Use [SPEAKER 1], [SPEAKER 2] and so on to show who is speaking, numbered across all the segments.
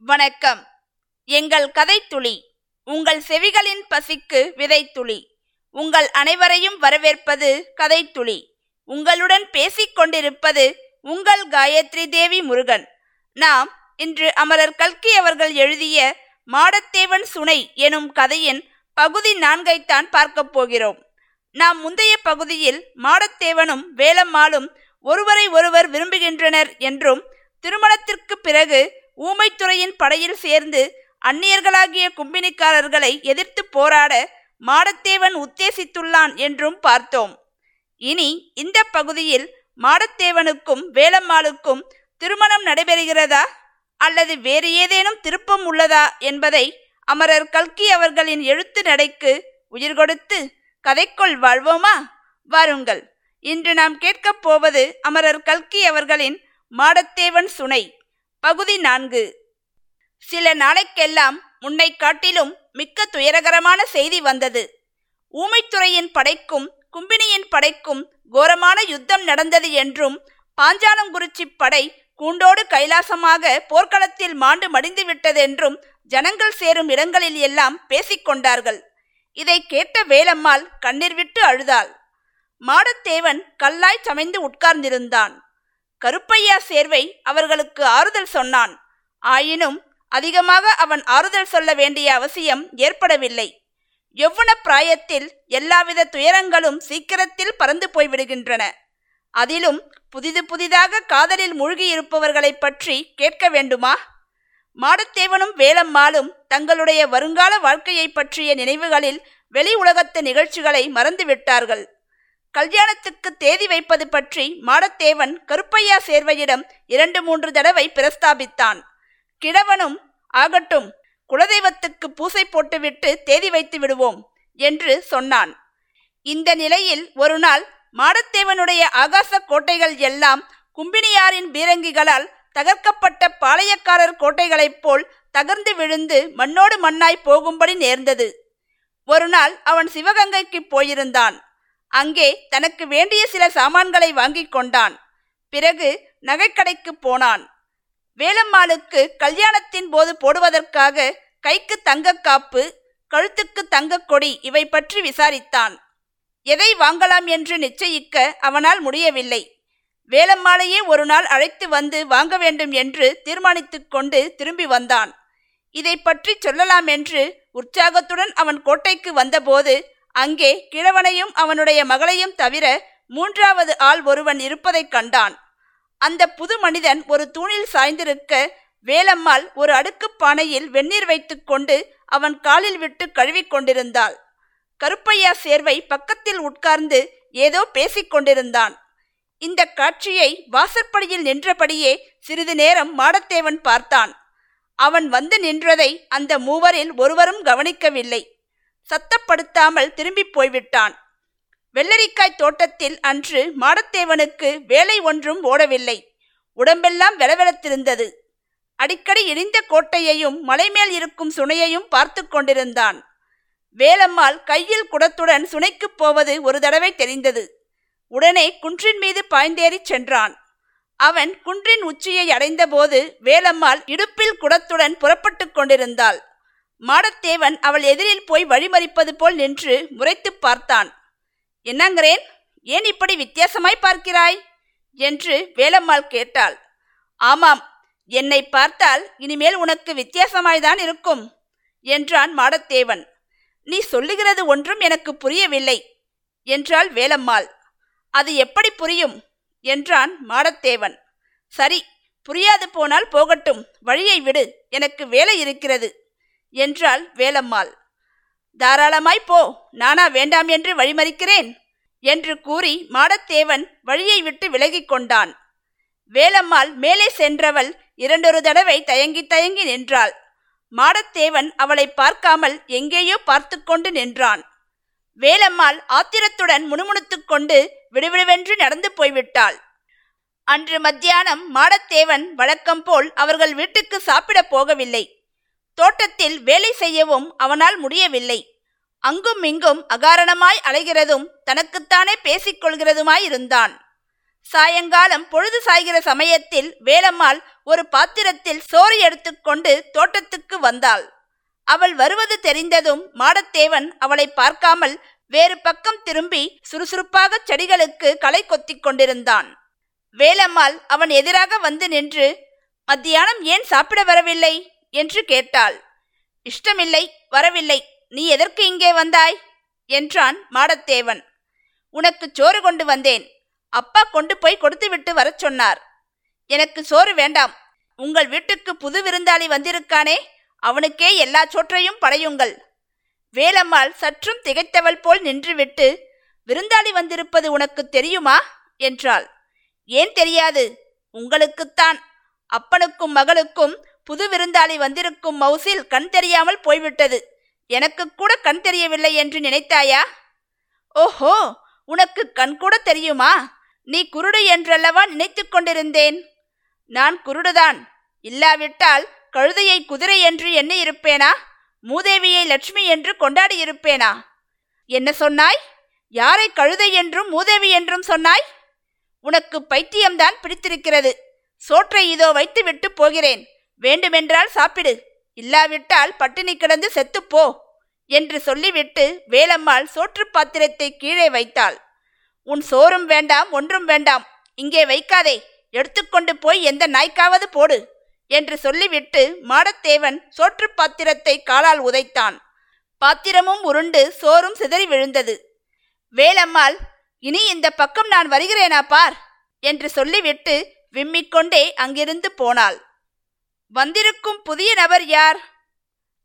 [SPEAKER 1] வணக்கம். எங்கள் கதைத்துளி உங்கள் செவிகளின் பசிக்கு விதைத்துளி. உங்கள் அனைவரையும் வரவேற்பது கதைத்துளி. உங்களுடன் பேசிக்கொண்டிருப்பது உங்கள் காயத்ரி தேவி முருகன். நாம் இன்று அமரர் கல்கி அவர்கள் எழுதிய மாடத்தேவன் சுனை எனும் கதையின் பகுதி நான்கைத்தான் பார்க்கப் போகிறோம். நாம் முந்தைய பகுதியில் மாடத்தேவனும் வேலம்மாளும் ஒருவரை ஒருவர் விரும்புகின்றனர் என்றும் திருமணத்திற்கு பிறகு ஊமைத்துறையின் படையில் சேர்ந்து அந்நியர்களாகிய கும்பினிக்காரர்களை எதிர்த்து போராட மாடத்தேவன் உத்தேசித்துள்ளான் என்றும் பார்த்தோம். இனி இந்த பகுதியில் மாடத்தேவனுக்கும் வேலம்மாளுக்கும் திருமணம் நடைபெறுகிறதா? அல்லது வேறு ஏதேனும் திருப்பம் உள்ளதா? என்பதை அமரர் கல்கி அவர்களின் எழுத்து நடைக்கு உயிர் கொடுத்து கதைக்குள் வாழ்வோமா? வாருங்கள். இன்று நாம் கேட்கப் போவது அமரர் கல்கி அவர்களின் மாடத்தேவன் சுனை. பகுதி நான்கு. சில நாளைக்கெல்லாம் முன்னை காட்டிலும் மிக்க துயரகரமான செய்தி வந்தது. ஊமைத்துறையின் படைக்கும் கும்பினியின் படைக்கும் கோரமான யுத்தம் நடந்தது என்றும் பாஞ்சாலங்குறிச்சி படை கூண்டோடு கைலாசமாக போர்க்களத்தில் மாண்டு மடிந்து விட்டதென்றும் ஜனங்கள் சேரும் இடங்களில் எல்லாம் பேசிக்கொண்டார்கள் இதை கேட்ட வேலம்மாள் கண்ணீர் விட்டு அழுதாள். மாடத்தேவன் கல்லாய் சமைந்து உட்கார்ந்திருந்தான். கருப்பையா சேர்வை அவர்களுக்கு ஆறுதல் சொன்னான். ஆயினும் அதிகமாக அவன் ஆறுதல் சொல்ல வேண்டிய அவசியம் ஏற்படவில்லை. எவ்வன பிராயத்தில் எல்லாவித துயரங்களும் சீக்கிரத்தில் பறந்து போய்விடுகின்றன. அதிலும் புதிது புதிதாக காதலில் மூழ்கியிருப்பவர்களை பற்றி கேட்க வேண்டுமா? மாடத்தேவனும் வேலம்மாளும் தங்களுடைய வருங்கால வாழ்க்கையை பற்றிய நினைவுகளில் வெளி உலகத்து நிகழ்ச்சிகளை மறந்துவிட்டார்கள். கல்யாணத்துக்கு தேதி வைப்பது பற்றி மாடத்தேவன் கருப்பையா சேர்வையிடம் இரண்டு மூன்று தடவை பிரஸ்தாபித்தான். கிழவனும் ஆகட்டும் குலதெய்வத்துக்கு பூசை போட்டுவிட்டு தேதி வைத்து விடுவோம் என்று சொன்னான். இந்த நிலையில் ஒரு நாள் மாடத்தேவனுடைய ஆகாச கோட்டைகள் எல்லாம் கும்பினியாரின் பீரங்கிகளால் தகர்க்கப்பட்ட பாளையக்காரர் கோட்டைகளைப் போல் தகர்ந்து விழுந்து மண்ணோடு மண்ணாய் போகும்படி நேர்ந்தது. ஒரு நாள் அவன் சிவகங்கைக்கு போயிருந்தான். அங்கே தனக்கு வேண்டிய சில சாமான்களை வாங்கி கொண்டான். பிறகு நகைக்கடைக்கு போனான். வேலம்மாளுக்கு கல்யாணத்தின் போது போடுவதற்காக கைக்கு தங்கக்காப்பு கழுத்துக்கு தங்கக் கொடி இவை பற்றி விசாரித்தான். எதை வாங்கலாம் என்று நிச்சயிக்க அவனால் முடியவில்லை. வேலம்மாளையே ஒரு நாள் அழைத்து வந்து வாங்க வேண்டும் என்று தீர்மானித்து கொண்டு திரும்பி வந்தான். இதை பற்றி சொல்லலாம் என்று உற்சாகத்துடன் அவன் கோட்டைக்கு வந்தபோது அங்கே கிழவனையும் அவனுடைய மகளையும் தவிர மூன்றாவது ஆள் ஒருவன் இருப்பதைக் கண்டான். அந்த புது மனிதன் ஒரு தூணில் சாய்ந்திருக்க வேலம்மாள் ஒரு அடுக்கு பானையில் வெந்நீர் வைத்துக்கொண்டு அவன் காலில் விட்டு கழுவிக் கொண்டிருந்தாள். கருப்பையா சேர்வை பக்கத்தில் உட்கார்ந்து ஏதோ பேசிக் கொண்டிருந்தான். இந்த காட்சியை வாசற்படியில் நின்றபடியே சிறிது நேரம் மாடத்தேவன் பார்த்தான். அவன் வந்து நின்றதை அந்த மூவரில் ஒருவரும் கவனிக்கவில்லை. சத்தப்படுத்தாமல் திரும்பி போய்விட்டான். வெள்ளரிக்காய் தோட்டத்தில் அன்று மாடத்தேவனுக்கு வேலை ஒன்றும் ஓடவில்லை. உடம்பெல்லாம் வெலவெலத்திருந்தது அடிக்கடி இடிந்த கோட்டையையும் மலைமேல் இருக்கும் சுனையையும் பார்த்து கொண்டிருந்தான். வேலம்மாள் கையில் குடத்துடன் சுனைக்குப் போவது ஒரு தடவை தெரிந்தது. உடனே குன்றின் மீது பாய்ந்தேறிச் சென்றான். அவன் குன்றின் உச்சியை அடைந்தபோது வேலம்மாள் இடுப்பில் குடத்துடன் புறப்பட்டு கொண்டிருந்தாள். மாடத்தேவன் அவள் எதிரில் போய் வழிமறிப்பது போல் நின்று முறைத்து பார்த்தான். என்னங்கிறேன்? ஏன் இப்படி வித்தியாசமாய் பார்க்கிறாய்? என்று வேலம்மாள் கேட்டாள். ஆமாம் என்னை பார்த்தால் இனிமேல் உனக்கு வித்தியாசமாய்தான் இருக்கும் என்றான் மாடத்தேவன். நீ சொல்லுகிறது ஒன்றும் எனக்கு புரியவில்லை என்றாள் வேலம்மாள். அது எப்படி புரியும்? என்றான் மாடத்தேவன். சரி புரியாது போனால் போகட்டும் வழியை விடு எனக்கு வேலை இருக்கிறது என்றாள் வேலம்மாள். தாராளமாய் போ நானா வேண்டாம் என்று வழிமறிக்கிறேன் என்று கூறி மாடத்தேவன் வழியை விட்டு விலகிக் கொண்டான். வேலம்மாள் மேலே சென்றவள் இரண்டொரு தடவை தயங்கி தயங்கி நின்றாள். மாடத்தேவன் அவளை பார்க்காமல் எங்கேயோ பார்த்து கொண்டு நின்றான். வேலம்மாள் ஆத்திரத்துடன் முணுமுணுத்து கொண்டு விடுவிடுவென்று நடந்து போய்விட்டாள். அன்று மத்தியானம் மாடத்தேவன் வழக்கம் போல் அவர்கள் வீட்டுக்கு சாப்பிடப் போகவில்லை. தோட்டத்தில் வேலை செய்யவும் அவனால் முடியவில்லை. அங்கும் இங்கும் அகாரணமாய் அலைகிறதும் தனக்குத்தானே பேசிக்கொள்கிறதுமாயிருந்தான் சாயங்காலம் பொழுது சாய்கிற சமயத்தில் வேலம்மாள் ஒரு பாத்திரத்தில் சோறு எடுத்துக்கொண்டு தோட்டத்துக்கு வந்தாள். அவள் வருவது தெரிந்ததும் மாடத்தேவன் அவளை பார்க்காமல் வேறு பக்கம் திரும்பி சுறுசுறுப்பாக செடிகளுக்கு களை கொத்திக் கொண்டிருந்தான். வேலம்மாள் அவன் எதிராக வந்து நின்று மத்தியானம் ஏன் சாப்பிட வரவில்லை? என்று கேட்டாள். இஷ்டமில்லை வரவில்லை. நீ எதற்கு இங்கே வந்தாய்? என்றான் மாடத்தேவன். உனக்கு சோறு கொண்டு வந்தேன். அப்பா கொண்டு போய் கொடுத்துவிட்டு வரச் சொன்னார். எனக்கு சோறு வேண்டாம். உங்கள் வீட்டுக்கு புது விருந்தாளி வந்திருக்கானே அவனுக்கே எல்லா சோற்றையும் படையுங்கள். வேலம்மாள் சற்றும் திகைத்தவள் போல் நின்றுவிட்டு விருந்தாளி வந்திருப்பது உனக்கு தெரியுமா? என்றாள். ஏன் தெரியாது? உங்களுக்குத்தான். அப்பனுக்கும் மகளுக்கும் புது விருந்தாளி வந்திருக்கும் மவுசில் கண் தெரியாமல் போய்விட்டது. எனக்கு கூட கண் தெரியவில்லை என்று நினைத்தாயா? ஓஹோ உனக்கு கண் கூட தெரியுமா? நீ குருடு என்றல்லவா நினைத்து கொண்டிருந்தேன்? நான் குருடுதான். இல்லாவிட்டால் கழுதையை குதிரை என்று எண்ணி இருப்பேனா மூதேவியை லட்சுமி என்று கொண்டாடி இருப்பேனா என்ன சொன்னாய்? யாரை கழுதை என்றும் மூதேவி என்றும் சொன்னாய்? உனக்கு பைத்தியம்தான் பிடித்திருக்கிறது. சோற்றை இதோ வைத்துவிட்டு போகிறேன். வேண்டுமென்றால் சாப்பிடு. இல்லாவிட்டால் பட்டினி கிடந்து செத்துப்போ என்று சொல்லிவிட்டு வேலம்மாள் சோற்று பாத்திரத்தை கீழே வைத்தாள். உன் சோறும் வேண்டாம் ஒன்றும் வேண்டாம். இங்கே வைக்காதே. எடுத்துக்கொண்டு போய் எந்த நாய்க்காவது போடு என்று சொல்லிவிட்டு மாடத்தேவன் சோற்று பாத்திரத்தை காலால் உதைத்தான். பாத்திரமும் உருண்டு சோறும் சிதறி விழுந்தது. வேலம்மாள் இனி இந்த பக்கம் நான் வருகிறேனா பார்? என்று சொல்லிவிட்டு விம்மிக்கொண்டே அங்கிருந்து போனாள். வந்திருக்கும் புதிய நபர் யார்?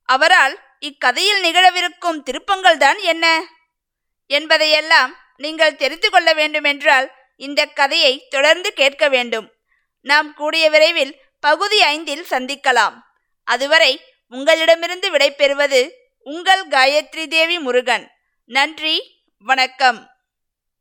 [SPEAKER 1] அவரால் இக்கதையில் நிகழவிருக்கும் திருப்பங்கள் தான் என்ன? என்பதையெல்லாம் நீங்கள் தெரிந்து கொள்ள வேண்டுமென்றால் இந்த கதையை தொடர்ந்து கேட்க வேண்டும். நாம் கூடிய விரைவில் பகுதி ஐந்தில் சந்திக்கலாம். அதுவரை உங்களிடமிருந்து விடைபெறுவது உங்கள் காயத்ரி தேவி முருகன். நன்றி வணக்கம்.